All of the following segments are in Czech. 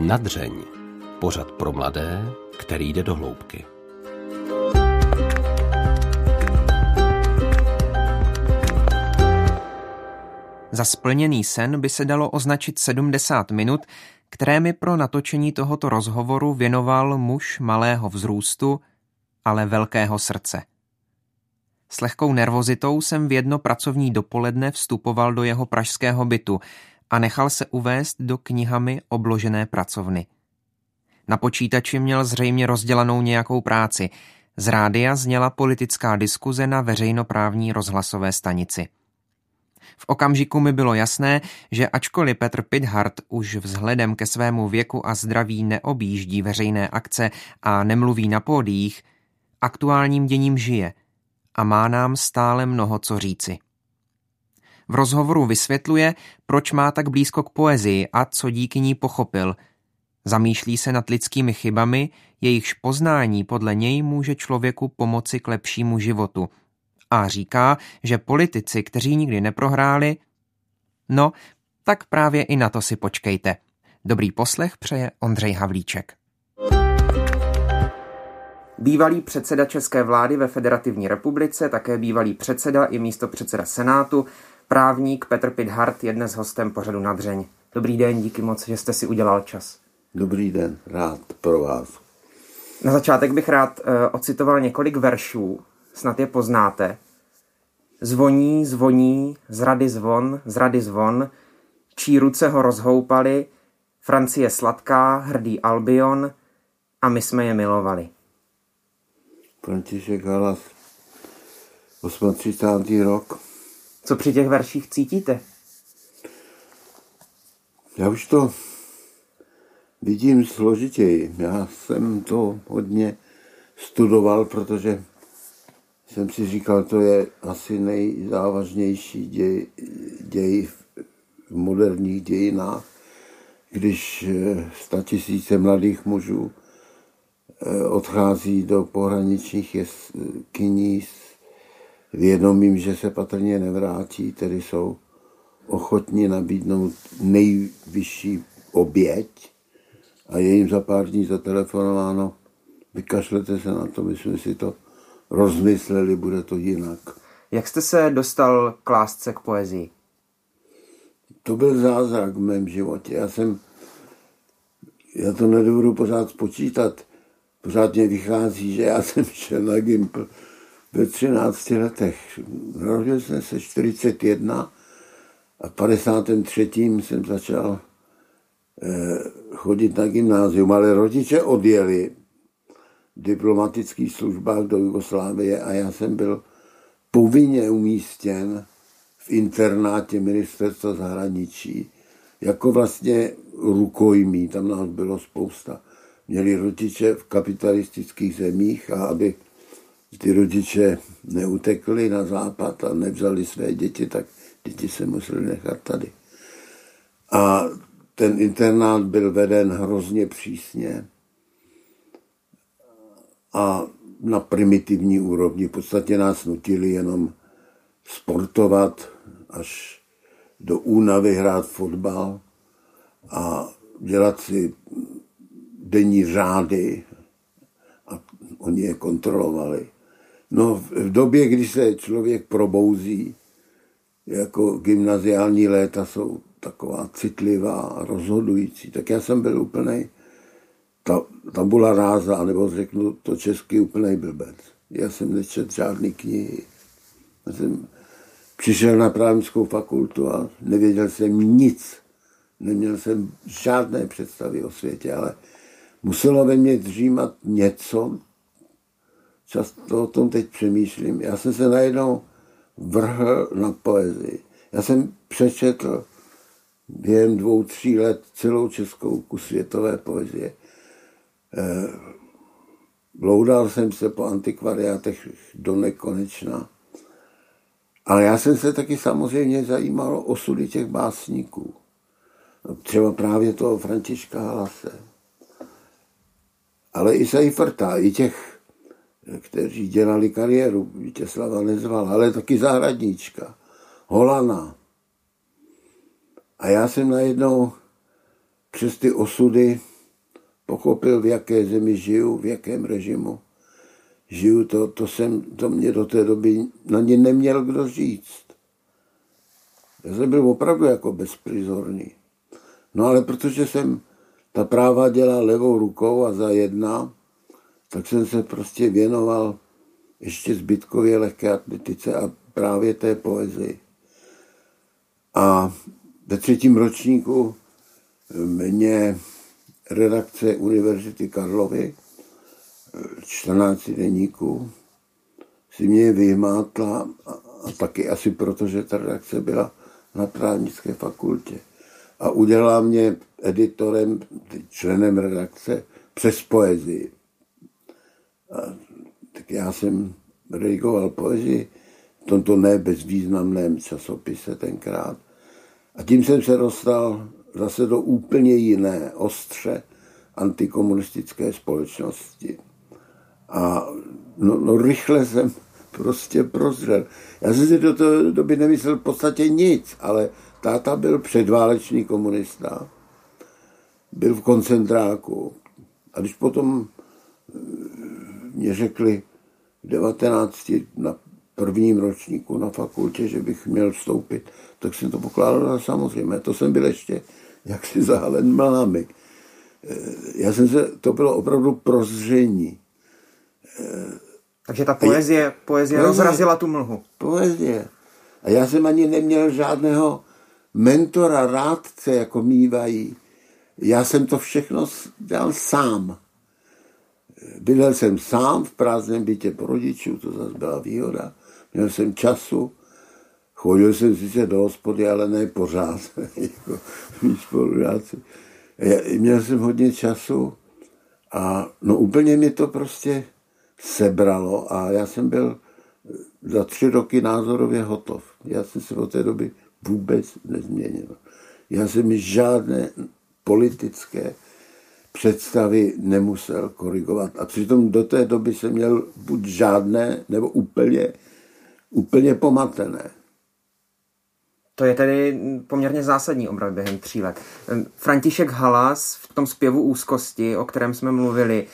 Nadřeň. Pořad pro mladé, který jde do hloubky. Za splněný sen by se dalo označit 70 minut, které mi pro natočení tohoto rozhovoru věnoval muž malého vzrůstu, ale velkého srdce. S lehkou nervozitou jsem v jedno pracovní dopoledne vstupoval do jeho pražského bytu a nechal se uvést do knihami obložené pracovny. Na počítači měl zřejmě rozdělanou nějakou práci. Z rádia zněla politická diskuze na veřejnoprávní rozhlasové stanici. V okamžiku mi bylo jasné, že ačkoliv Petr Pithart už vzhledem ke svému věku a zdraví neobjíždí veřejné akce a nemluví na pódiích, aktuálním děním žije a má nám stále mnoho co říci. V rozhovoru vysvětluje, proč má tak blízko k poezii a co díky ní pochopil. Zamýšlí se nad lidskými chybami, jejichž poznání podle něj může člověku pomoci k lepšímu životu. A říká, že politici, kteří nikdy neprohráli, no, tak právě i na to si počkejte. Dobrý poslech přeje Ondřej Havlíček. Bývalý předseda České vlády ve Federativní republice, také bývalý předseda i místo předseda Senátu, Právník Petr Pithart je dnes hostem pořadu Nadřeň. Dobrý den, díky moc, že jste si udělal čas. Dobrý den, rád pro vás. Na začátek bych rád uh, ocitoval několik veršů, snad je poznáte. Zvoní, zvoní, z rady zvon, z rady zvon, čí ruce ho rozhoupali, Francie sladká, hrdý Albion a my jsme je milovali. František Halas, 38. rok. Co při těch verších cítíte? Já už to vidím složitěji. Já jsem to hodně studoval, protože jsem si říkal, to je asi nejzávažnější děj, děj v moderních dějinách, když eh, tisíce mladých mužů eh, odchází do pohraničních kyní s vědomím, že se patrně nevrátí, tedy jsou ochotni nabídnout nejvyšší oběť a je jim za pár dní zatelefonováno, vykašlete se na to, my jsme si to rozmysleli, bude to jinak. Jak jste se dostal k lásce k poezii? To byl zázrak v mém životě. Já jsem, já to nedovedu pořád spočítat. Pořád mě vychází, že já jsem šel na Gimpl ve 13 letech. Narodil jsem se 41 a v 53. jsem začal eh, chodit na gymnázium, ale rodiče odjeli v diplomatických službách do Jugoslávie a já jsem byl povinně umístěn v internátě ministerstva zahraničí jako vlastně rukojmí, tam nás bylo spousta. Měli rodiče v kapitalistických zemích a aby ty rodiče neutekli na západ a nevzali své děti, tak děti se museli nechat tady. A ten internát byl veden hrozně přísně a na primitivní úrovni. V podstatě nás nutili jenom sportovat až do únavy hrát fotbal a dělat si denní řády a oni je kontrolovali. No v době, kdy se člověk probouzí, jako gymnaziální léta jsou taková citlivá a rozhodující, tak já jsem byl úplný ta, tabula ráza, nebo řeknu to česky úplný blbec. Já jsem nečet žádný knihy. Já jsem přišel na právnickou fakultu a nevěděl jsem nic. Neměl jsem žádné představy o světě, ale muselo ve mně dřímat něco, často o tom teď přemýšlím. Já jsem se najednou vrhl na poezii. Já jsem přečetl během dvou, tří let celou českou kus světové poezie. Eh, bloudal jsem se po antikvariátech do nekonečna. Ale já jsem se taky samozřejmě zajímal o osudy těch básníků. Třeba právě toho Františka Halase. Ale i Seiferta, i těch kteří dělali kariéru. Vítězslava nezval, ale taky zahradníčka, Holana. A já jsem najednou přes ty osudy pochopil, v jaké zemi žiju, v jakém režimu žiju, to, to, jsem, to mě do té doby na ně neměl kdo říct. Já jsem byl opravdu jako bezprizorný. No ale protože jsem ta práva dělal levou rukou a za jedna, tak jsem se prostě věnoval ještě zbytkově lehké atletice a právě té poezii. A ve třetím ročníku mě redakce Univerzity Karlovy, 14 denníků, si mě vyhmátla a, a taky asi proto, že ta redakce byla na právnické fakultě. A udělala mě editorem, členem redakce přes poezii. A, tak já jsem redigoval poezii v tomto nebezvýznamném časopise tenkrát. A tím jsem se dostal zase do úplně jiné, ostře antikomunistické společnosti. A no, no rychle jsem prostě prozřel. Já jsem si do té doby nemyslel v podstatě nic, ale táta byl předválečný komunista, byl v koncentráku. A když potom eh, mě řekli v 19 na prvním ročníku na fakultě, že bych měl vstoupit, tak jsem to pokládal za samozřejmé. To jsem byl ještě jaksi zahalen mlami. Eh, já jsem se, to bylo opravdu prozření. Eh, takže ta poezie, poezie, poezie rozrazila tu mlhu. Poezie. A já jsem ani neměl žádného mentora, rádce, jako mývají. Já jsem to všechno dělal sám. Bydlel jsem sám v prázdném bytě po rodičů, to zase byla výhoda. Měl jsem času, chodil jsem sice do hospody, ale ne pořád, jako mý spolužáci. Měl jsem hodně času a no úplně mi to prostě sebralo a já jsem byl za tři roky názorově hotov. Já jsem se od té doby vůbec nezměnil. Já jsem žádné politické představy nemusel korigovat. A přitom do té doby jsem měl buď žádné, nebo úplně, úplně pomatené. To je tedy poměrně zásadní obrat během tří let. František Halas v tom zpěvu úzkosti, o kterém jsme mluvili,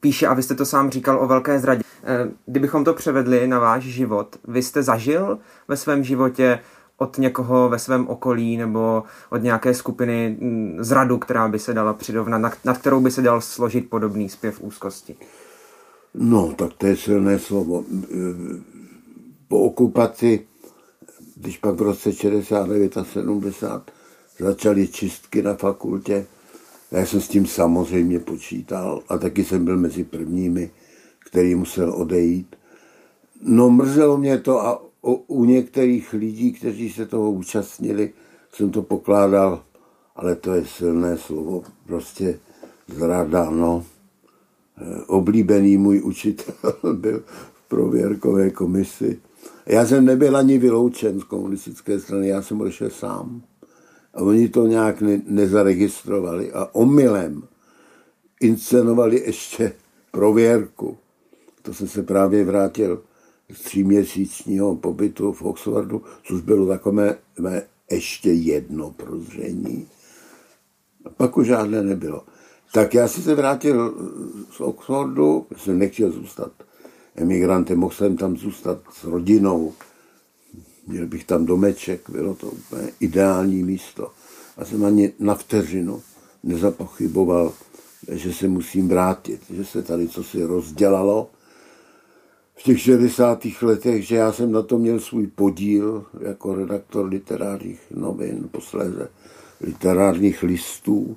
píše, a vy jste to sám říkal o velké zradě. Eh, kdybychom to převedli na váš život, vy jste zažil ve svém životě od někoho ve svém okolí nebo od nějaké skupiny mm, zradu, která by se dala přidovnat, nad kterou by se dal složit podobný zpěv úzkosti? No, tak to je silné slovo. Po okupaci, když pak v roce 69 a 70 začaly čistky na fakultě, já jsem s tím samozřejmě počítal a taky jsem byl mezi prvními, který musel odejít. No mrzelo mě to a u některých lidí, kteří se toho účastnili, jsem to pokládal, ale to je silné slovo, prostě zrada, no. Oblíbený můj učitel byl v prověrkové komisi. Já jsem nebyl ani vyloučen z komunistické strany, já jsem odešel sám. A oni to nějak ne, nezaregistrovali a omylem inscenovali ještě prověrku. To jsem se právě vrátil z tříměsíčního pobytu v Oxfordu, což bylo takové ještě jedno prozření. Pak už žádné nebylo. Tak já jsem se vrátil z Oxfordu, jsem nechtěl zůstat emigrantem, mohl jsem tam zůstat s rodinou, měl bych tam domeček, bylo to úplně ideální místo. A jsem ani na vteřinu nezapochyboval, že se musím vrátit, že se tady co si rozdělalo v těch 60. letech, že já jsem na to měl svůj podíl jako redaktor literárních novin, posléze literárních listů.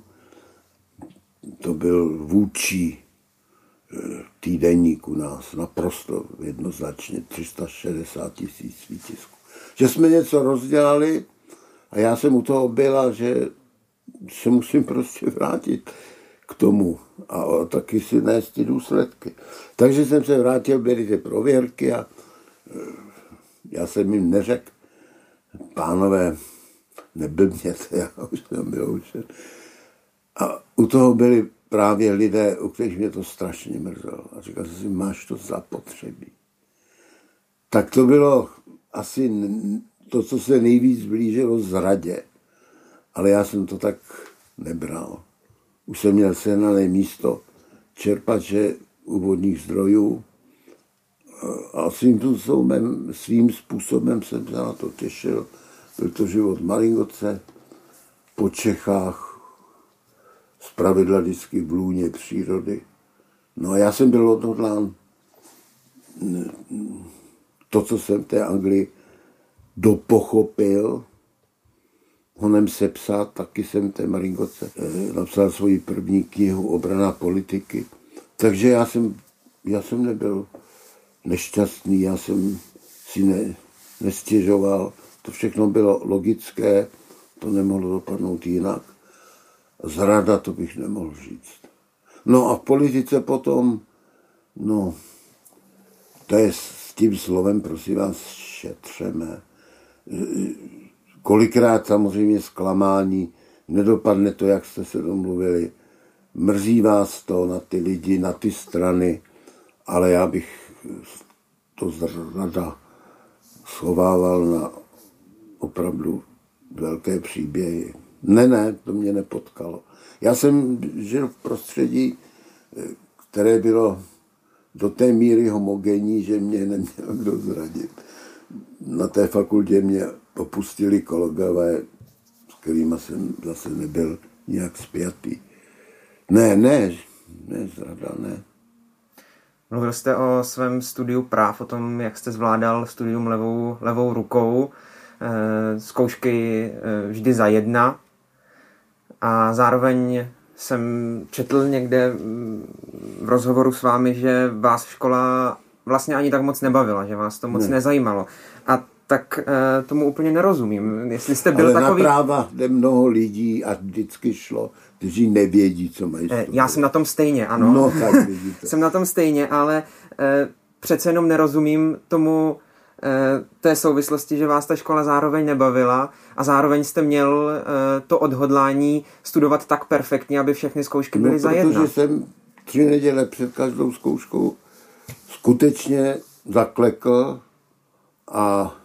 To byl vůči eh, týdenník u nás, naprosto jednoznačně 360 tisíc výtisků že jsme něco rozdělali a já jsem u toho byla, že se musím prostě vrátit k tomu a taky si nést ty důsledky. Takže jsem se vrátil, byly ty prověrky a eh, já jsem jim neřekl, pánové, neblbněte, já už jsem byl už. A u toho byli právě lidé, u kterých mě to strašně mrzelo. A říkal jsem si, máš to zapotřebí. Tak to bylo asi to, co se nejvíc blížilo zradě. Ale já jsem to tak nebral. Už jsem měl senané místo čerpače úvodních zdrojů a svým způsobem, svým způsobem jsem se na to těšil. Byl to život Maringoce po Čechách, pravidla vždycky v lůně přírody. No a já jsem byl odhodlán to, co jsem v té Anglii dopochopil, honem sepsat, taky jsem té Maringoce eh, napsal svoji první knihu Obrana politiky. Takže já jsem, já jsem nebyl nešťastný, já jsem si ne, nestěžoval. To všechno bylo logické, to nemohlo dopadnout jinak. Zrada to bych nemohl říct. No a v politice potom, no, to je s tím slovem, prosím vás, šetřeme. Kolikrát samozřejmě zklamání, nedopadne to, jak jste se domluvili, mrzí vás to na ty lidi, na ty strany, ale já bych to zrada schovával na opravdu velké příběhy. Ne, ne, to mě nepotkalo. Já jsem žil v prostředí, které bylo do té míry homogenní, že mě neměl kdo zradit. Na té fakultě mě opustili kolegové, s kterými jsem zase nebyl nějak spjatý. Ne, ne, ne, zrada, ne. Mluvil jste o svém studiu práv, o tom, jak jste zvládal studium levou, levou rukou, e, zkoušky e, vždy za jedna. A zároveň jsem četl někde v rozhovoru s vámi, že vás škola vlastně ani tak moc nebavila, že vás to moc ne. nezajímalo. A tak e, tomu úplně nerozumím. Jestli jste byl Ale takový... na práva jde mnoho lidí a vždycky šlo, kteří nevědí, co mají e, Já jsem na tom stejně, ano. No, tak vidíte. jsem na tom stejně, ale e, přece jenom nerozumím tomu e, té souvislosti, že vás ta škola zároveň nebavila a zároveň jste měl e, to odhodlání studovat tak perfektně, aby všechny zkoušky byly no, za jedna. protože jsem tři neděle před každou zkouškou skutečně zaklekl a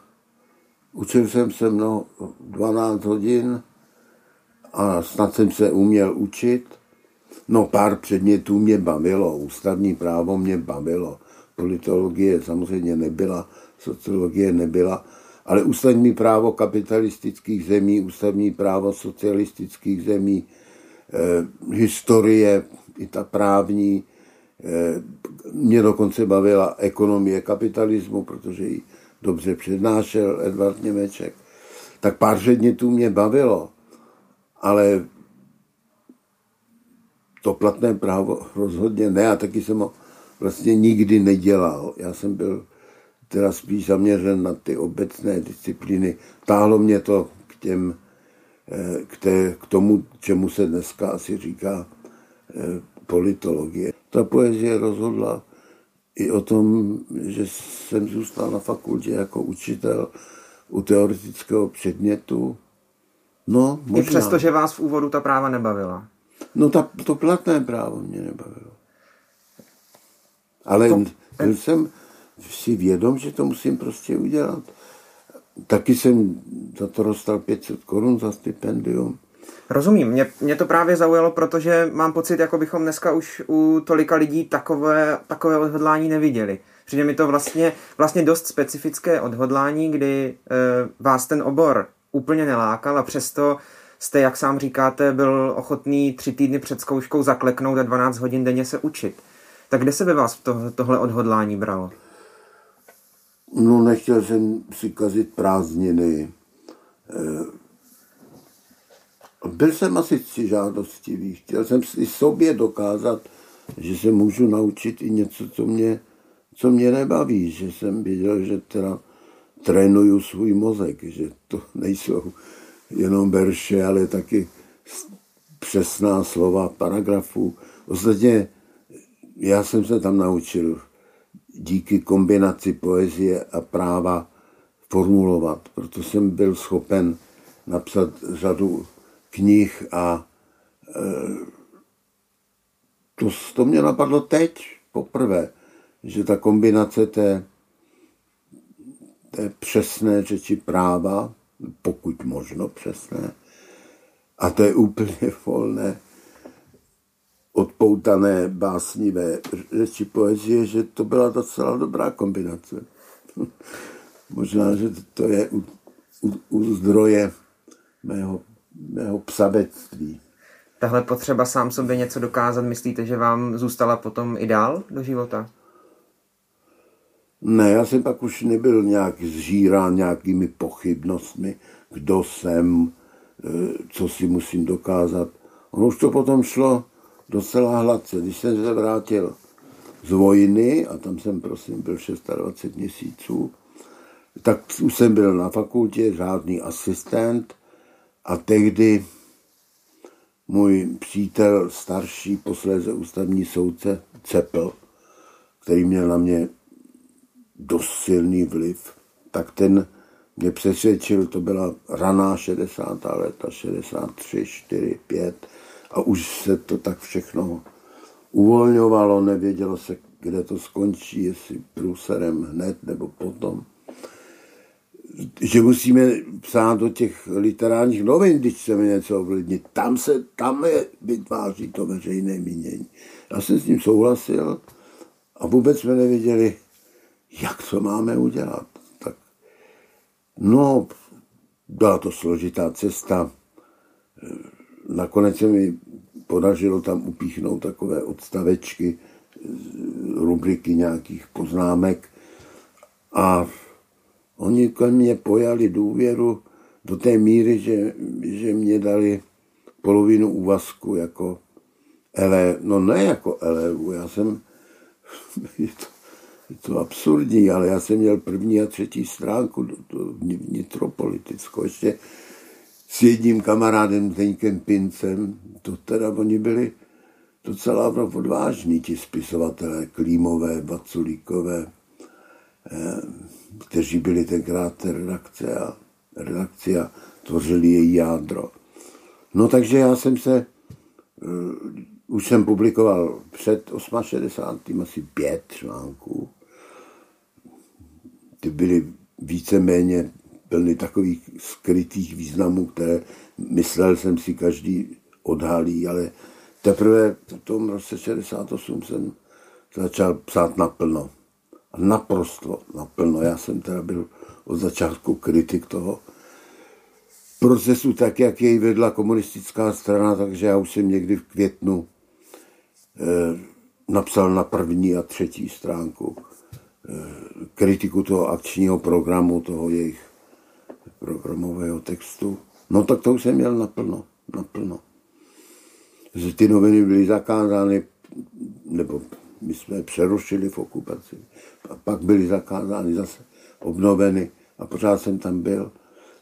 učil jsem se mno 12 hodin a snad jsem se uměl učit. No pár předmětů mě bavilo, ústavní právo mě bavilo, politologie samozřejmě nebyla, sociologie nebyla, ale ústavní právo kapitalistických zemí, ústavní právo socialistických zemí, eh, historie, i ta právní, eh, mě dokonce bavila ekonomie kapitalismu, protože ji dobře přednášel Edvard Němeček. Tak pár předmětů mě bavilo, ale to platné právo rozhodně ne a taky jsem ho vlastně nikdy nedělal. Já jsem byl teda spíš zaměřen na ty obecné disciplíny. Táhlo mě to k těm, eh, k, té, k tomu, čemu se dneska asi říká eh, politologie. Ta poezie rozhodla i o tom, že jsem zůstal na fakultě jako učitel u teoretického předmětu. No, možná. I přesto, že vás v úvodu ta práva nebavila. No ta, to platné právo mě nebavilo. Ale to... byl jsem si vědom, že to musím prostě udělat. Taky jsem za to dostal 500 korun za stipendium. Rozumím, mě, mě to právě zaujalo, protože mám pocit, jako bychom dneska už u tolika lidí takové, takové odhodlání neviděli. Přijde mi to vlastně, vlastně dost specifické odhodlání, kdy e, vás ten obor úplně nelákal a přesto jste, jak sám říkáte, byl ochotný tři týdny před zkouškou zakleknout a 12 hodin denně se učit. Tak kde se by vás to, tohle odhodlání bralo? No, nechtěl jsem si kazit prázdniny. E, byl jsem asi si žádostivý. Chtěl jsem si sobě dokázat, že se můžu naučit i něco, co mě, co mě nebaví. Že jsem věděl, že teda trénuju svůj mozek, že to nejsou jenom verše, ale taky přesná slova paragrafů. Ostatně já jsem se tam naučil díky kombinaci poezie a práva formulovat, proto jsem byl schopen napsat řadu knih a e, to, to mě napadlo teď poprvé, že ta kombinace té, té přesné řeči práva, pokud možno přesné, a to je úplně volné, odpoutané básnivé řeči poezie, že to byla docela dobrá kombinace. Možná, že to je u, u, u zdroje mého psavectví. Tahle potřeba sám sobě něco dokázat, myslíte, že vám zůstala potom i dál do života? Ne, já jsem pak už nebyl nějak zžírán nějakými pochybnostmi, kdo jsem, e, co si musím dokázat. Ono už to potom šlo docela hladce. Když jsem se vrátil z vojny, a tam jsem prosím byl 26 měsíců, tak už jsem byl na fakultě, žádný asistent a tehdy můj přítel, starší, posléze ústavní soudce Cepel, který měl na mě dost silný vliv, tak ten mě přesvědčil, to byla raná 60. leta, 63, 4, 5 a už se to tak všechno uvolňovalo, nevědělo se, kde to skončí, jestli průserem hned nebo potom. Že musíme psát do těch literárních novin, když chceme něco ovlivnit. Tam se, tam je, vytváří to veřejné mínění. Já jsem s tím souhlasil a vůbec jsme nevěděli, jak to máme udělat. Tak, no, byla to složitá cesta. Nakonec se mi podařilo tam upíchnout takové odstavečky, rubriky nějakých poznámek a oni ke mně pojali důvěru do té míry, že, že mě dali polovinu úvazku jako ele, no ne jako elevu, já jsem, je to, je to absurdní, ale já jsem měl první a třetí stránku vnitropolitickou, ještě s jedním kamarádem Zdeňkem Pincem, to teda oni byli docela odvážní, ti spisovatelé, Klímové, Baculíkové, kteří byli tenkrát redakce a, redakce a tvořili její jádro. No takže já jsem se, uh, už jsem publikoval před 68. asi pět článků. Ty byly víceméně plny takových skrytých významů, které myslel jsem si každý odhalí, ale teprve v tom roce 68 jsem začal psát naplno. Naprosto naplno. Já jsem teda byl od začátku kritik toho procesu tak, jak jej vedla komunistická strana, takže já už jsem někdy v květnu eh, napsal na první a třetí stránku eh, kritiku toho akčního programu, toho jejich programového textu. No tak to už jsem měl naplno, naplno. Ty noviny byly zakázány, nebo my jsme přerušili v okupaci. A pak byly zakázány, zase obnoveny a pořád jsem tam byl.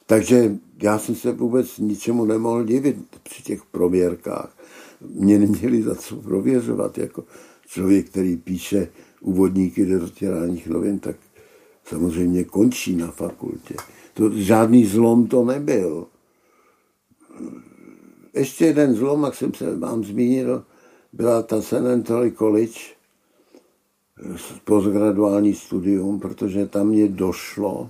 Takže já jsem se vůbec ničemu nemohl divit při těch prověrkách. Mě neměli za co prověřovat jako člověk, který píše úvodníky do rozdělaných novin, tak samozřejmě končí na fakultě. To, žádný zlom to nebyl. Ještě jeden zlom, jak jsem se vám zmínil, byla ta. Anthony College, postgraduální studium, protože tam mě došlo,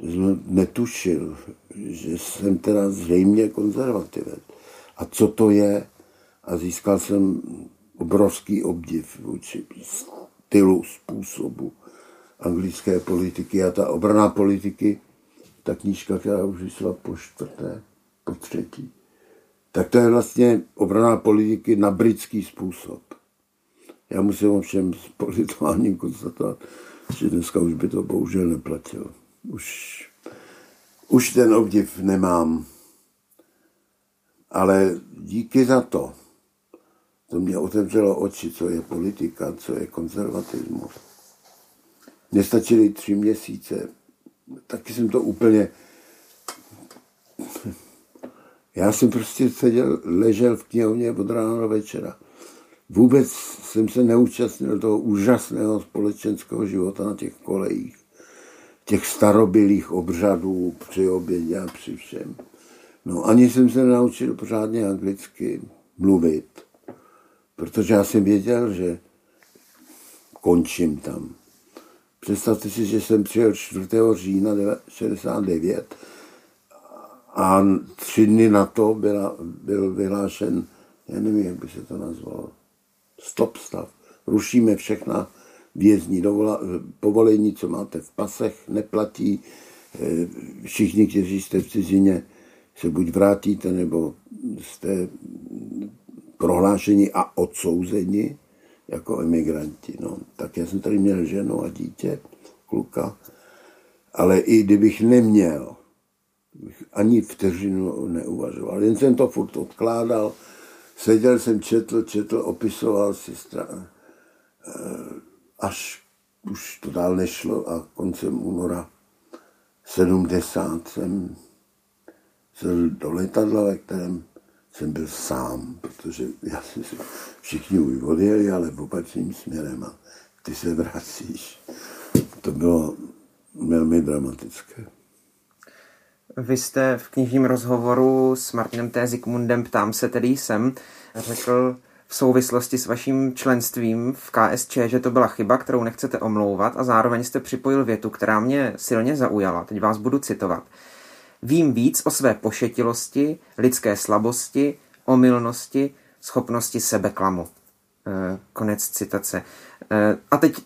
jsem netušil, že jsem teda zřejmě konzervativec. A co to je? A získal jsem obrovský obdiv vůči stylu, způsobu anglické politiky a ta obraná politiky, ta knížka, která už vyšla po čtvrté, po třetí, tak to je vlastně obraná politiky na britský způsob. Já musím ovšem s politováním konstatovat, že dneska už by to bohužel neplatilo. Už, už ten obdiv nemám. Ale díky za to, to mě otevřelo oči, co je politika, co je konzervatismus. Mně stačily tři měsíce. Taky jsem to úplně... Já jsem prostě seděl, ležel v knihovně od rána do večera. Vůbec jsem se neúčastnil toho úžasného společenského života na těch kolejích, těch starobilých obřadů při obědě a při všem. No ani jsem se naučil pořádně anglicky mluvit, protože já jsem věděl, že končím tam. Představte si, že jsem přijel 4. října 69 a tři dny na to byla, byl vyhlášen já nevím, jak by se to nazvalo, stop stav. Rušíme všechna vězní dovola, povolení, co máte v pasech, neplatí. Eh, všichni, kteří jste v cizině, se buď vrátíte, nebo jste prohlášeni a odsouzeni jako emigranti. No, tak já jsem tady měl ženu a dítě, kluka, ale i kdybych neměl, bych ani vteřinu neuvažoval. Jen jsem to furt odkládal, seděl jsem, četl, četl, opisoval si stran, eh, až už to dál nešlo a koncem února 70 jsem sedl do letadla, ve kterém jsem byl sám, protože já jsem si všichni už odjeli, ale v opačným směrem a ty se vracíš. To bylo velmi dramatické. Vy jste v knižním rozhovoru s Martinem T. Zikmundem Ptám se tedy jsem řekl v souvislosti s vaším členstvím v KSČ, že to byla chyba, kterou nechcete omlouvat a zároveň jste připojil větu, která mě silně zaujala. Teď vás budu citovat. Vím víc o své pošetilosti, lidské slabosti, omylnosti, schopnosti sebeklamu. E, konec citace. E, a teď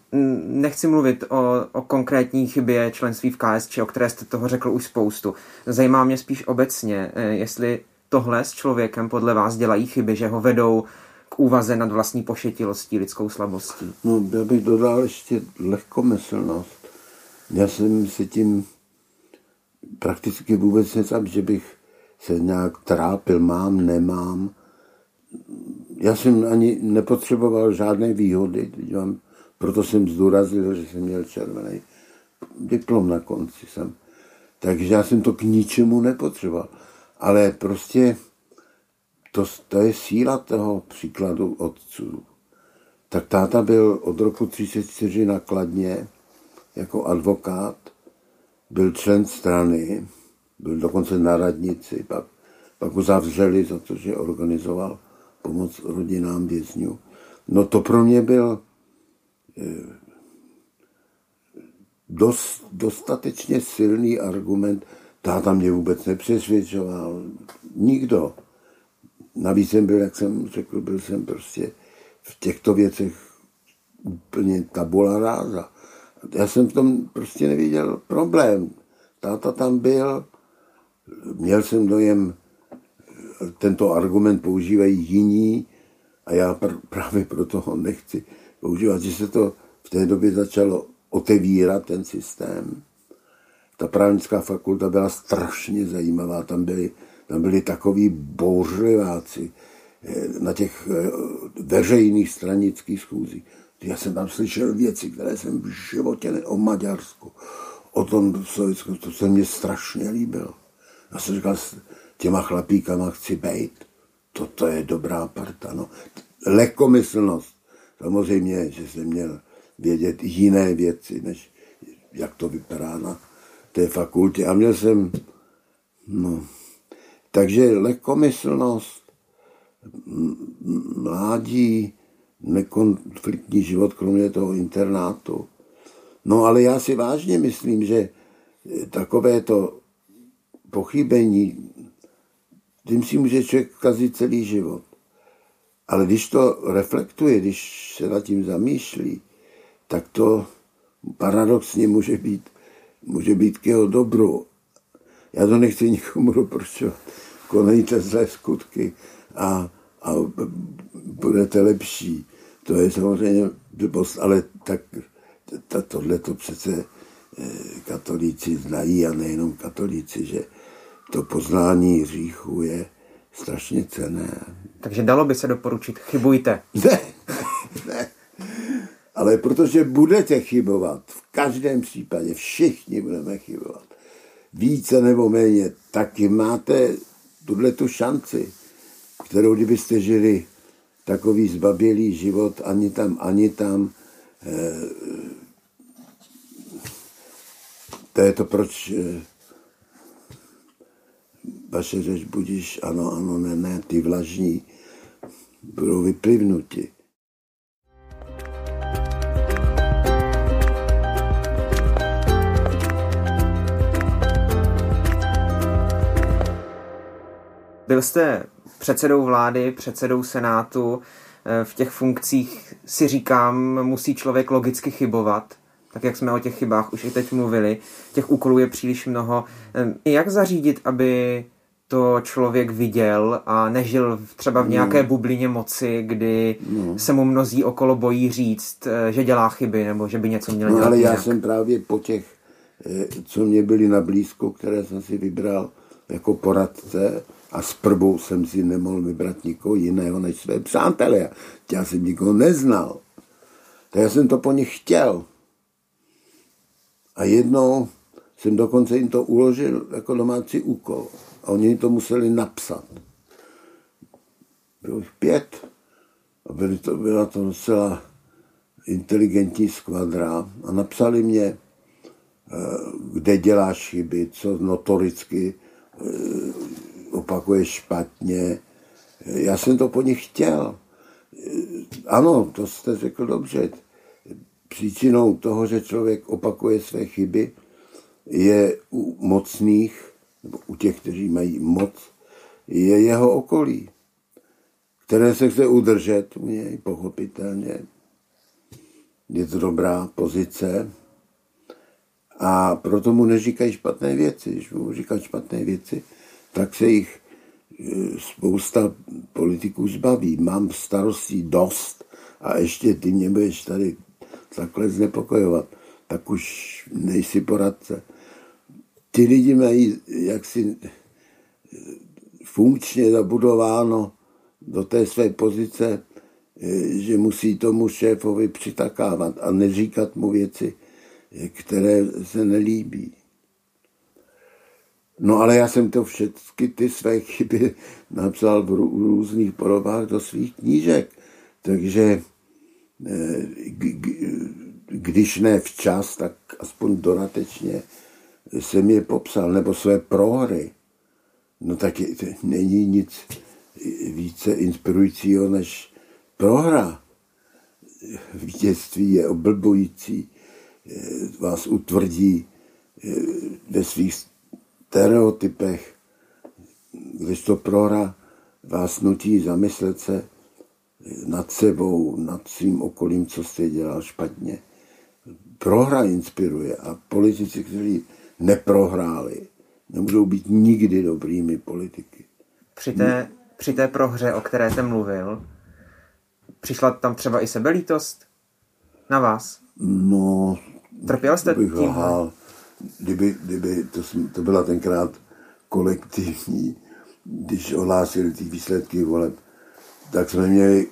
nechci mluvit o, o konkrétní chybě členství v KSČ, o které jste toho řekl už spoustu. Zajímá mě spíš obecně, e, jestli tohle s člověkem podle vás dělají chyby, že ho vedou k úvaze nad vlastní pošetilostí, lidskou slabostí. No, já bych dodal ještě lehkomyslnost. Já jsem si tím prakticky vůbec necám, že bych se nějak trápil, mám, nemám. Já jsem ani nepotřeboval žádné výhody, mám, proto jsem zdůraznil, že jsem měl červený diplom na konci. Jsem. Takže já jsem to k ničemu nepotřeboval. Ale prostě to, to je síla toho příkladu otců. Tak táta byl od roku 34 nakladně jako advokát byl člen strany, byl dokonce na radnici, pak, pak ho zavřeli za to, že organizoval pomoc rodinám vězňů. No to pro mě byl eh, dost, dostatečně silný argument. Táta mě vůbec nepřesvědčoval. Nikdo. Navíc jsem byl, jak jsem řekl, byl jsem prostě v těchto věcech úplně tabula ráza já jsem v tom prostě neviděl problém. Táta tam byl, měl jsem dojem, tento argument používají jiní a já pr- právě proto ho nechci používat, že se to v té době začalo otevírat, ten systém. Ta právnická fakulta byla strašně zajímavá, tam byli, tam byli takový bouřliváci eh, na těch eh, veřejných stranických schůzích. Já jsem tam slyšel věci, které jsem v životě ne, o Maďarsku, o tom Sovětsku, to se mně strašně líbilo. Já jsem říkal, těma chlapíkama chci bejt. Toto je dobrá parta. No. Lekomyslnost. Samozřejmě, že jsem měl vědět jiné věci, než jak to vypadá na té fakultě. A měl jsem, no, takže lekomyslnost, mládí, nekonfliktní život, kromě toho internátu. No ale já si vážně myslím, že takové to pochybení, tím si může člověk kazit celý život. Ale když to reflektuje, když se nad tím zamýšlí, tak to paradoxně může být, může být k jeho dobru. Já to nechci nikomu doporučovat. Konejte zlé skutky a a budete lepší. To je samozřejmě blbost, ale tak tohle to přece eh, katolíci znají a nejenom katolíci, že to poznání hříchu je strašně cené. Takže dalo by se doporučit, chybujte. Ne, ne. Ale protože budete chybovat, v každém případě všichni budeme chybovat, více nebo méně, taky máte tuhle tu šanci kterou kdybyste žili takový zbabělý život, ani tam, ani tam, eh, to je to, proč eh, vaše řeč budíš ano, ano, ne, ne, ty vlažní budou vyplivnuti. Byl jste předsedou vlády, předsedou senátu, eh, v těch funkcích si říkám, musí člověk logicky chybovat, tak jak jsme o těch chybách už i teď mluvili. Těch úkolů je příliš mnoho. Jak zařídit, aby to člověk viděl a nežil třeba v no. nějaké no. bublině moci, kdy no. se mu mnozí okolo bojí říct, eh, že dělá chyby nebo že by něco měl no, dělat ale jinak. já jsem právě po těch, eh, co mě byli na blízko, které jsem si vybral jako poradce a s prvou jsem si nemohl vybrat nikoho jiného než své přátelé. Já jsem nikoho neznal. Tak já jsem to po nich chtěl. A jednou jsem dokonce jim to uložil jako domácí úkol. A oni to museli napsat. Bylo jich pět. A byly to, byla to docela inteligentní skvadra. A napsali mě, eh, kde děláš chyby, co notoricky eh, opakuješ špatně. Já jsem to po nich chtěl. Eh, ano, to jste řekl dobře. Příčinou toho, že člověk opakuje své chyby, je u mocných nebo u těch, kteří mají moc, je jeho okolí, které se chce udržet u něj, pochopitelně. Je to dobrá pozice a proto mu neříkají špatné věci. Když mu říkají špatné věci, tak se jich e, spousta politiků zbaví. Mám starostí dost a ještě ty mě budeš tady takhle znepokojovat, tak už nejsi poradce ty lidi mají jaksi funkčně zabudováno do té své pozice, že musí tomu šéfovi přitakávat a neříkat mu věci, které se nelíbí. No ale já jsem to všechny ty své chyby napsal v různých podobách do svých knížek. Takže když ne včas, tak aspoň dodatečně jsem je popsal, nebo své prohry, no tak je, není nic více inspirujícího než prohra. Vítězství je oblbující, vás utvrdí eh, ve svých stereotypech, když to prohra vás nutí zamyslet se nad sebou, nad svým okolím, co jste dělal špatně. Prohra inspiruje a politici, kteří neprohráli, nemůžou být nikdy dobrými politiky. Při té, při té prohře, o které jsem mluvil, přišla tam třeba i sebelítost na vás? No, Trpěl jste bych tím? Lhal. Kdyby, kdyby to, to byla tenkrát kolektivní, když ohlásili ty výsledky voleb, tak jsme měli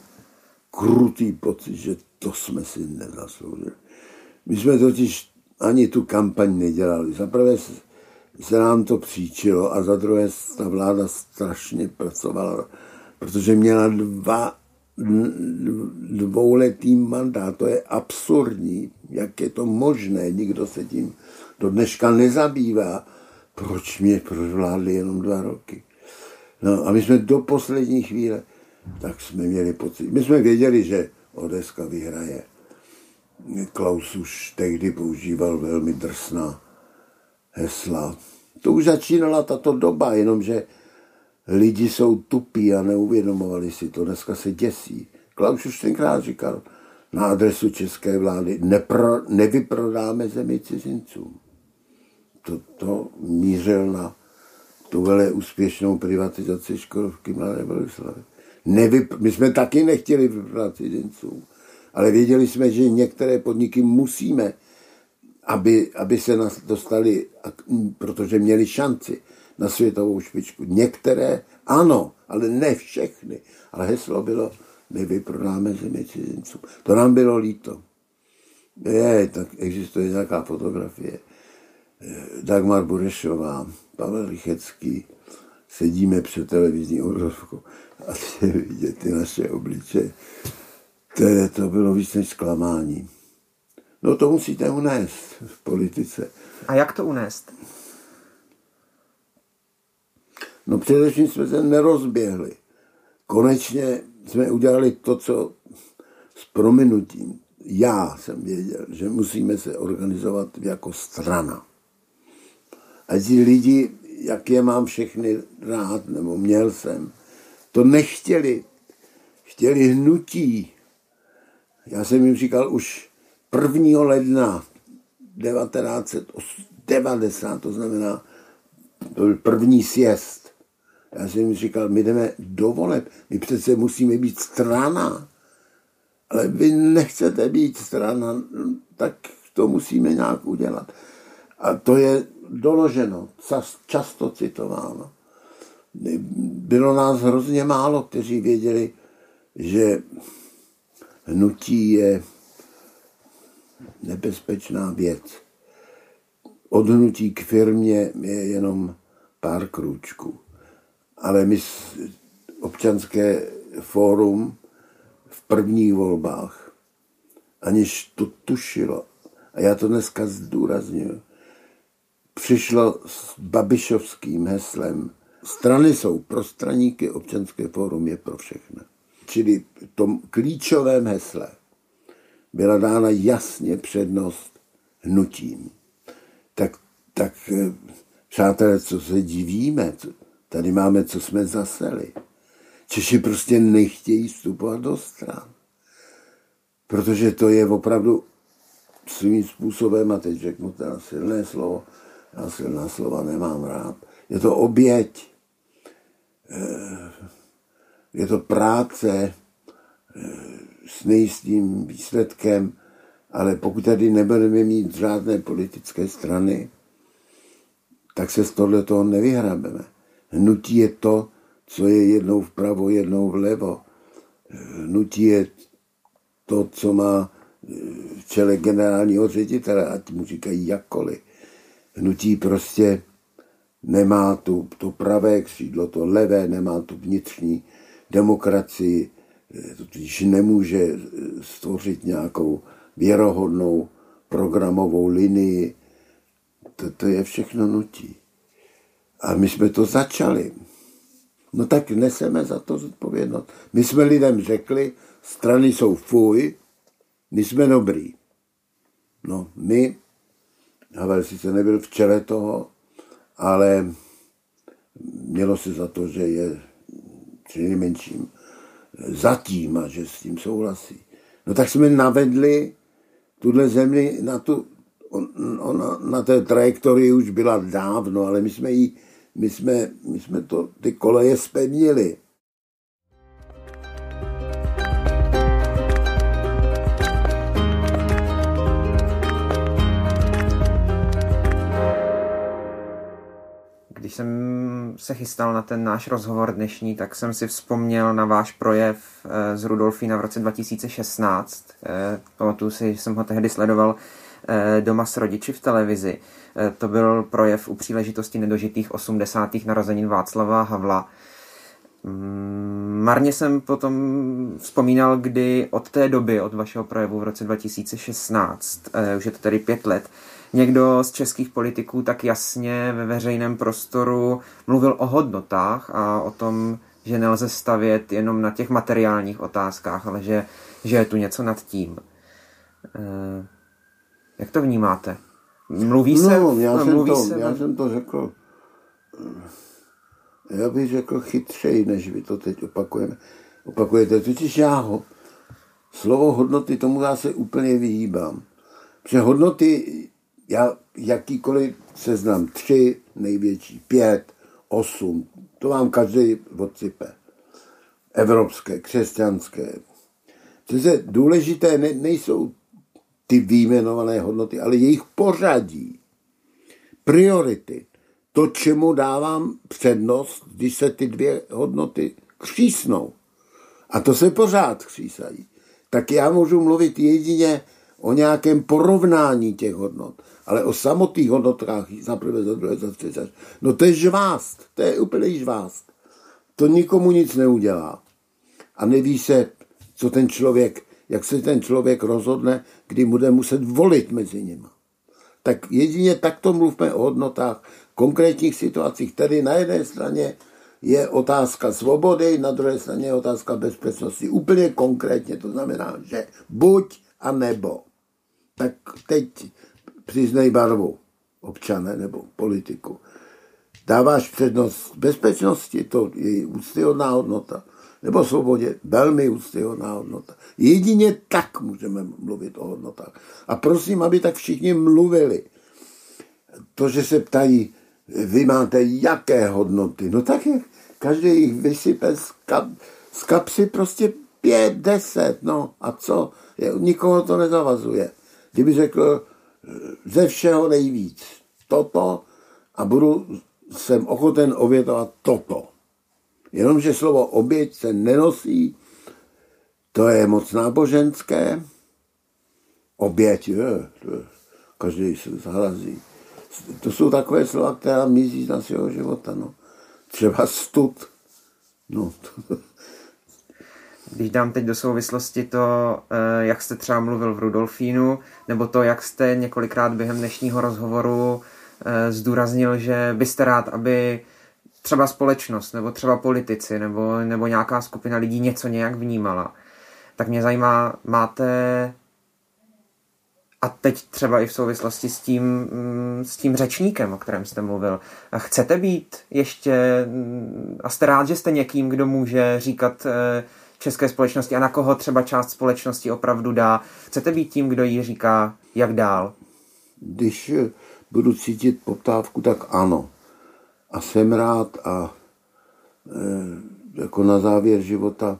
krutý pocit, že to jsme si nezasloužili. My jsme totiž ani tu kampaň nedělali. Za prvé se nám to příčilo a za druhé ta vláda strašně pracovala, protože měla dva dvouletý mandát. To je absurdní, jak je to možné, nikdo se tím do dneška nezabývá. Proč mě vládli jenom dva roky? No a my jsme do poslední chvíle, tak jsme měli pocit. My jsme věděli, že Odeska vyhraje. Klaus už tehdy používal velmi drsná hesla. To už začínala tato doba, jenomže lidi jsou tupí a neuvědomovali si to. Dneska se děsí. Klaus už tenkrát říkal na adresu české vlády, nepro, nevyprodáme zemi cizincům. To, mířil na tu vele úspěšnou privatizaci Škodovky Mladé Boleslavy. Nevy, my jsme taky nechtěli vyprodat cizincům ale věděli jsme, že některé podniky musíme, aby, aby se nás dostali, protože měli šanci na světovou špičku. Některé ano, ale ne všechny. Ale heslo bylo, my vyprodáme zemi cizincům. To nám bylo líto. Je, tak existuje nějaká fotografie. Dagmar Burešová, Pavel Rychecký, sedíme před televizní obrazovkou a je vidět ty naše obličeje které to bylo víc než zklamání. No to musíte unést v politice. A jak to unést? No především jsme se nerozběhli. Konečně jsme udělali to, co s prominutím. Já jsem věděl, že musíme se organizovat jako strana. A ti lidi, jak je mám všechny rád, nebo měl jsem, to nechtěli. Chtěli hnutí. Já jsem jim říkal už 1. ledna 1990, to znamená, to byl první sjezd. Já jsem jim říkal, my jdeme do voleb, my přece musíme být strana. Ale vy nechcete být strana, tak to musíme nějak udělat. A to je doloženo, často citováno. Bylo nás hrozně málo, kteří věděli, že hnutí je nebezpečná věc. Od hnutí k firmě je jenom pár krůčků. Ale my občanské fórum v prvních volbách, aniž to tušilo, a já to dneska zdůraznuju, přišlo s babišovským heslem Strany jsou pro straníky, občanské fórum je pro všechny. Čili v tom klíčovém hesle byla dána jasně přednost hnutím. Tak, tak eh, přátelé, co se divíme, tady máme, co jsme zaseli. Češi prostě nechtějí vstupovat do stran. Protože to je opravdu svým způsobem, a teď řeknu teda silné slovo, já silná slova nemám rád, je to oběť, eh, je to práce eh, s nejistým výsledkem, ale pokud tady nebudeme mít žádné politické strany, tak se z tohle toho nevyhrabeme. Hnutí je to, co je jednou vpravo, jednou vlevo. Eh, hnutí je to, co má v čele generálního ředitele, ať mu říkají jakkoliv. Hnutí prostě nemá tu, to pravé křídlo, to levé, nemá tu vnitřní demokracii, totiž nemůže stvořit nějakou věrohodnou programovou linii. To, to je všechno nutí. A my jsme to začali. No tak neseme za to zodpovědnost. My jsme lidem řekli, strany jsou fuj, my jsme dobrý. No, my, Havel sice nebyl v čele toho, ale mělo se za to, že je nejmenším zatím a že s tím souhlasí. No tak jsme navedli tuhle zemi na tu, ona na té trajektorii už byla dávno, ale my jsme jí, my jsme, my jsme to, ty koleje spevnili. Jsem se chystal na ten náš rozhovor dnešní, tak jsem si vzpomněl na váš projev eh, z Rudolfína v roce 2016. Eh, pamatuju si, že jsem ho tehdy sledoval eh, doma s rodiči v televizi. To byl projev u příležitosti nedožitých 80. narozenin Václava Havla. Mm, marně jsem potom vzpomínal, kdy od té doby, od vašeho projevu v roce 2016, už je to tedy pět let, někdo z českých politiků tak jasně ve veřejném prostoru mluvil o hodnotách a o tom, že nelze stavět jenom na těch materiálních otázkách, ale že, že je tu něco nad tím. Eh, jak to vnímáte? Mluví se? No, já, jsem, mluví to, se já jsem to řekl, eh, já bych řekl chytřej, než vy to teď opakujeme. opakujete. Totiž já ho, slovo hodnoty, tomu já se úplně vyhýbám. Protože hodnoty já jakýkoliv seznam, tři největší, pět, osm, to vám každý odsype. Evropské, křesťanské. Přece důležité ne, nejsou ty výjmenované hodnoty, ale jejich pořadí, priority. To, čemu dávám přednost, když se ty dvě hodnoty křísnou. A to se pořád křísají. Tak já můžu mluvit jedině o nějakém porovnání těch hodnot ale o samotných hodnotách za prvé, za druhé, za třetí. No to je žvást, to je úplně žvást. To nikomu nic neudělá. A neví se, co ten člověk, jak se ten člověk rozhodne, kdy bude muset volit mezi nimi. Tak jedině takto mluvme o hodnotách, konkrétních situacích. Tedy na jedné straně je otázka svobody, na druhé straně je otázka bezpečnosti. Úplně konkrétně to znamená, že buď a nebo. Tak teď přiznej barvu občané nebo politiku. dáváš přednost bezpečnosti, to je úctyhodná hodnota, nebo svobodě, velmi úctyhodná hodnota. Jedině tak můžeme mluvit o hodnotách. A prosím, aby tak všichni mluvili. To, že se ptají, vy máte jaké hodnoty, no tak je, každý jich vysype z, kap, z kapsy prostě pět, deset, no a co? Je, nikoho to nezavazuje. Kdyby řekl ze všeho nejvíc toto a budu, jsem ochoten obětovat toto. Jenomže slovo oběť se nenosí, to je moc náboženské. Oběť, je, je, každý se zhrazí. To jsou takové slova, která mizí z našeho života. No. Třeba stud. No, to, když dám teď do souvislosti to, eh, jak jste třeba mluvil v Rudolfínu, nebo to, jak jste několikrát během dnešního rozhovoru eh, zdůraznil, že byste rád, aby třeba společnost, nebo třeba politici, nebo, nebo nějaká skupina lidí něco nějak vnímala, tak mě zajímá, máte a teď třeba i v souvislosti s tím, mm, s tím řečníkem, o kterém jste mluvil. Chcete být ještě, mm, a jste rád, že jste někým, kdo může říkat eh, české společnosti a na koho třeba část společnosti opravdu dá. Chcete být tím, kdo jí říká, jak dál? Když eh, budu cítit poptávku, tak ano. A jsem rád a e, jako na závěr života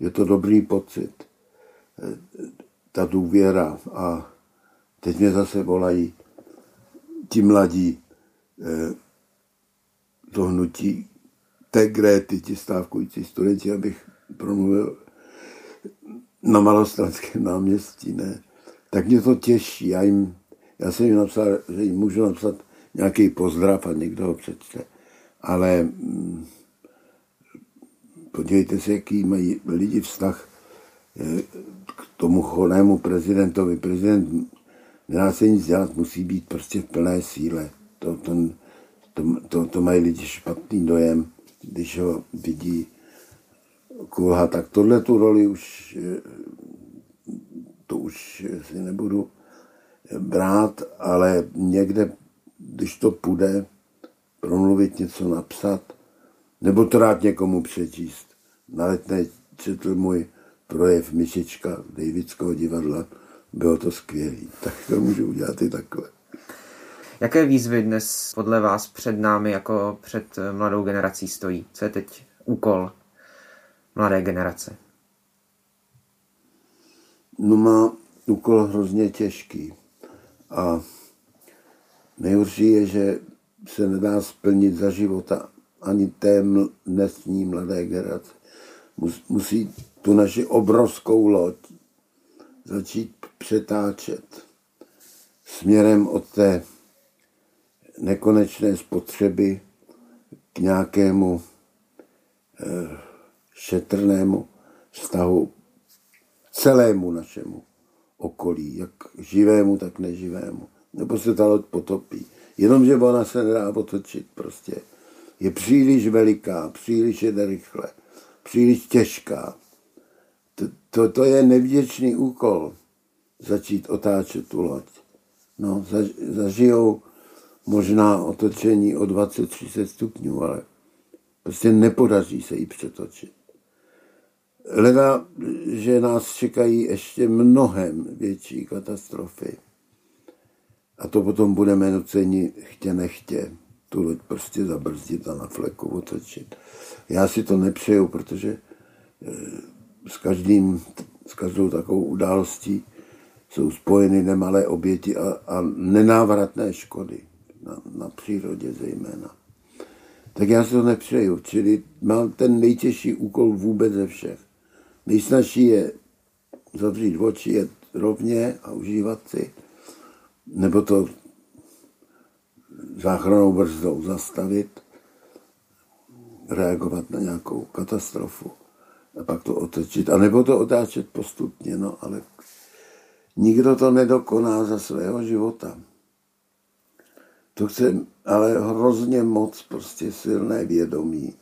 je to dobrý pocit. E, ta důvěra a teď mě zase volají ti mladí e, to hnutí té Gréty, ti stávkující studenti, abych promluvil na Malostranském náměstí, ne? Tak mě to těší. Já, jim, já jsem jim napsal, že jim můžu napsat nějaký pozdrav a někdo ho přečte. Ale mm, podívejte se, jaký mají lidi vztah eh, k tomu cholému prezidentovi. Prezident nedá se nic dělat, musí být prostě v plné síle. To, to, to, to, to mají lidi špatný dojem když ho vidí kulha, tak tohle tu roli už, to už si nebudu brát, ale někde, když to půjde, promluvit něco napsat, nebo to rád někomu přečíst. Na letné četl můj projev Myšička Davidského divadla, bylo to skvělé. Tak to můžu udělat i takhle. Jaké výzvy dnes podle vás před námi jako před eh, mladou generací stojí? Co je teď úkol mladé generace? No má úkol hrozně těžký. A nejhorší je, že se nedá splnit za života ani té dnesní mladé generace. Musí tu naši obrovskou loď začít přetáčet směrem od té nekonečné spotřeby k nějakému eh, šetrnému vztahu celému našemu okolí, jak živému, tak neživému. Nebo se ta loď potopí. Jenomže ona se nedá otočit prostě. Je příliš veliká, příliš jede rychle, příliš těžká. To, to, to je nevděčný úkol začít otáčet tu loď. No, zaž, zažijou možná otočení o 20-30 stupňů, ale prostě nepodaří se jí přetočit. Leda, že nás čekají ještě mnohem větší katastrofy. A to potom budeme nuceni chtě nechtě tu loď prostě zabrzdit a na fleku otočit. Já si to nepřeju, protože eh, s, každým, s každou takovou událostí jsou spojeny nemalé oběti a, a nenávratné škody na, na přírodě zejména. Tak já si to nepřeju, čili mám ten nejtěžší úkol vůbec ze všech. Nejsnažší je zavřít oči, jet rovně a užívat si, nebo to záchranou brzdou zastavit, reagovat na nějakou katastrofu a pak to otočit. A nebo to otáčet postupně, no ale nikdo to nedokoná za svého života. To chce ale hrozně moc prostě silné vědomí,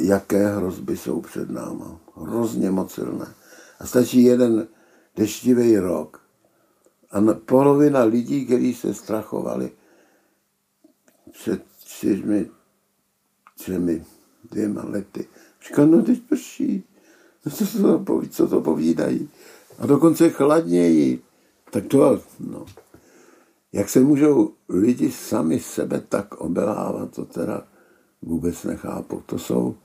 jaké hrozby jsou před náma. Hrozně moc silné. A stačí jeden deštivý rok. A polovina lidí, kteří se strachovali, před čtyřmi, třemi, dvěma lety. Říkal, no teď prší. No co, to, co to povídají? A dokonce chladněji. Tak to, no. Jak se můžou lidi sami sebe tak obelávat, to teda vůbec nechápu. To jsou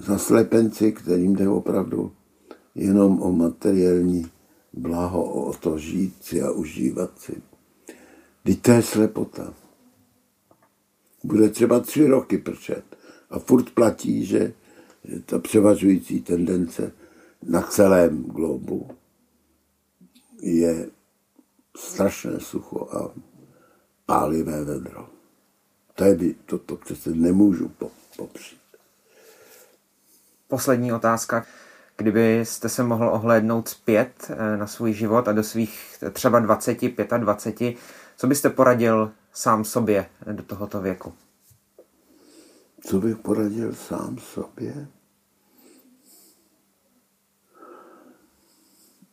zaslepenci, kterým jde opravdu jenom o materiální blaho, o to žít si a užívat si. Teď to je slepota. Bude třeba tři roky prčet. A furt platí, že ta převažující tendence na celém globu je strašné sucho a pálivé vedro. To, je, to, to přece nemůžu popřít. Poslední otázka. Kdybyste se mohl ohlédnout zpět eh, na svůj život a do svých třeba 20, 25, co byste poradil sám sobě do tohoto věku? Co bych poradil sám sobě?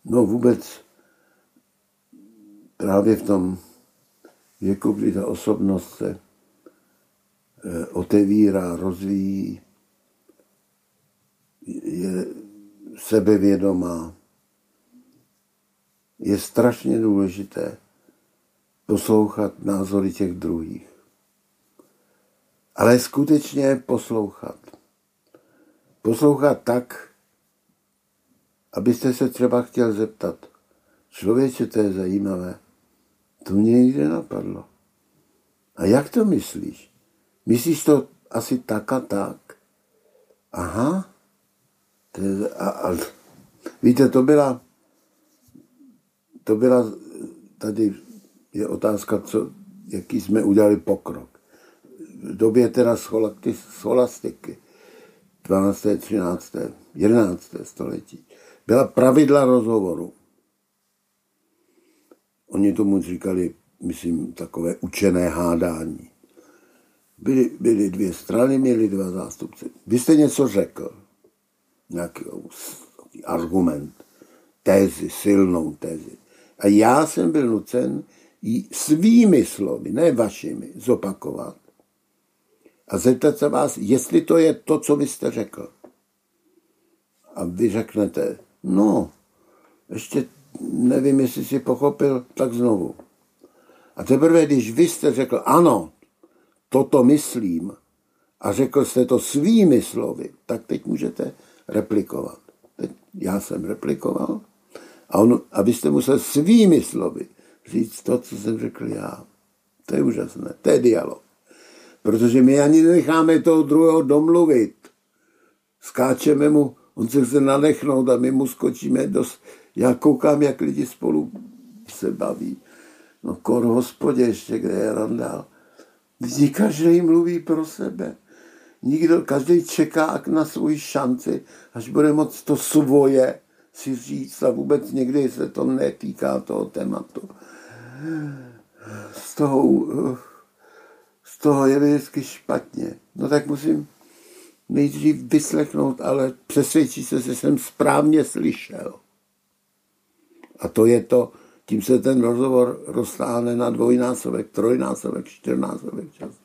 No vůbec právě v tom věku, kdy ta osobnost se eh, otevírá, rozvíjí, je sebevědomá, je strašně důležité poslouchat názory těch druhých. Ale skutečně poslouchat. Poslouchat tak, abyste se třeba chtěl zeptat, člověče, to je zajímavé, to mě nikdy napadlo. A jak to myslíš? Myslíš to asi tak a tak? Aha. To je, a, a, víte, to byla, to byla, tady je otázka, co, jaký jsme udělali pokrok. V době teda scholastiky, 12., 13., 11. století, byla pravidla rozhovoru. Oni tomu říkali, myslím, takové učené hádání. Byly, byly dvě strany, měli dva zástupce. Vy jste něco řekl, nějaký argument, tézi, silnou tézi. A já jsem byl nucen ji svými slovy, ne vašimi, zopakovat. A zeptat se vás, jestli to je to, co vy jste řekl. A vy řeknete, no, ještě nevím, jestli si pochopil, tak znovu. A teprve, když vy jste řekl, ano, toto myslím, a řekl jste to svými slovy, tak teď můžete replikovat. Teď já jsem replikoval a, on, a vy jste musel svými slovy říct to, co jsem řekl já. To je úžasné, to je dialog. Protože my ani nenecháme toho druhého domluvit. Skáčeme mu, on se chce nadechnout a my mu skočíme do, já koukám, jak lidi spolu se baví. No kor hospodě ještě, kde je randál. Vždy každý mluví pro sebe. Nikdo, každý čeká na svůj šanci, až bude moc to svoje si říct a vůbec někdy se to netýká toho tématu. Z toho, z toho je vždycky špatně. No tak musím nejdřív vyslechnout, ale přesvědčit se, že jsem správně slyšel. A to je to, tím se ten rozhovor roztáhne na dvojnásobek, trojnásobek, čtyřnásobek času.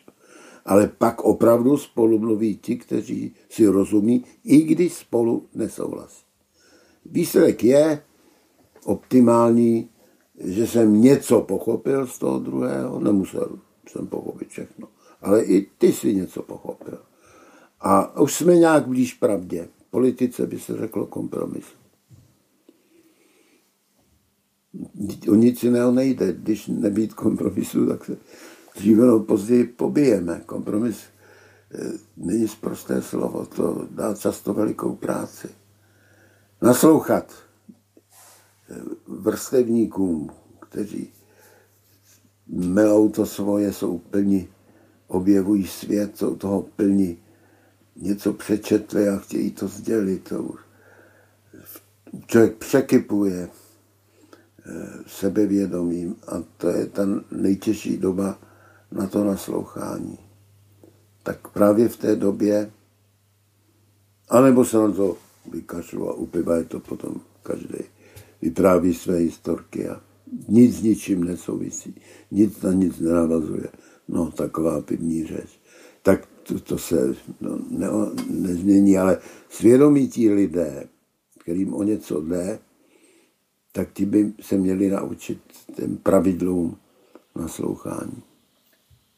Ale pak opravdu spolu mluví ti, kteří si rozumí, i když spolu nesouhlasí. Výsledek je optimální, že jsem něco pochopil z toho druhého, nemusel jsem pochopit všechno, ale i ty si něco pochopil. A už jsme nějak blíž pravdě. Politice by se řeklo kompromis. O nic jiného nejde. Když nebýt kompromisu, tak se dříve nebo později pobijeme. Kompromis eh, není prosté slovo, to dá často velikou práci. Naslouchat eh, vrstevníkům, kteří melou to svoje, jsou plní, objevují svět, jsou toho plní, něco přečetli a chtějí to sdělit. To člověk překypuje, sebevědomím a to je ta nejtěžší doba na to naslouchání. Tak právě v té době, anebo se na to vykašlu a upiva to potom každý vypráví své historky a nic s ničím nesouvisí, nic na nic nenavazuje. no taková pivní řeč. To, to se no, ne, nezmění, ale svědomí ti lidé, kterým o něco jde, tak ti by se měli naučit těm pravidlům naslouchání.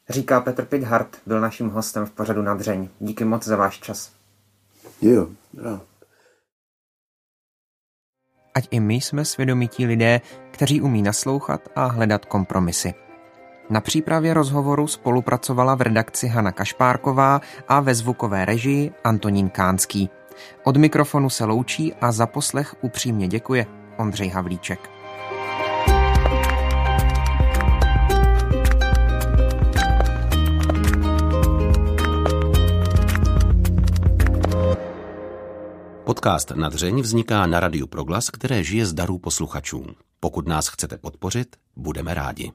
Říká Petr Pithart, byl naším hostem v pořadu Nadřeň. Díky moc za váš čas. Jo, rád. Ať i my jsme svědomití lidé, kteří umí naslouchat a hledat kompromisy. Na přípravě rozhovoru spolupracovala v redakci Hana Kašpárková a ve zvukové režii Antonín Kánský. Od mikrofonu se loučí a za poslech upřímně děkuje Ondřej Havlíček. Podcast Nadřeň vzniká na Radiu Proglas, které žije z darů posluchačů. Pokud nás chcete podpořit, budeme rádi.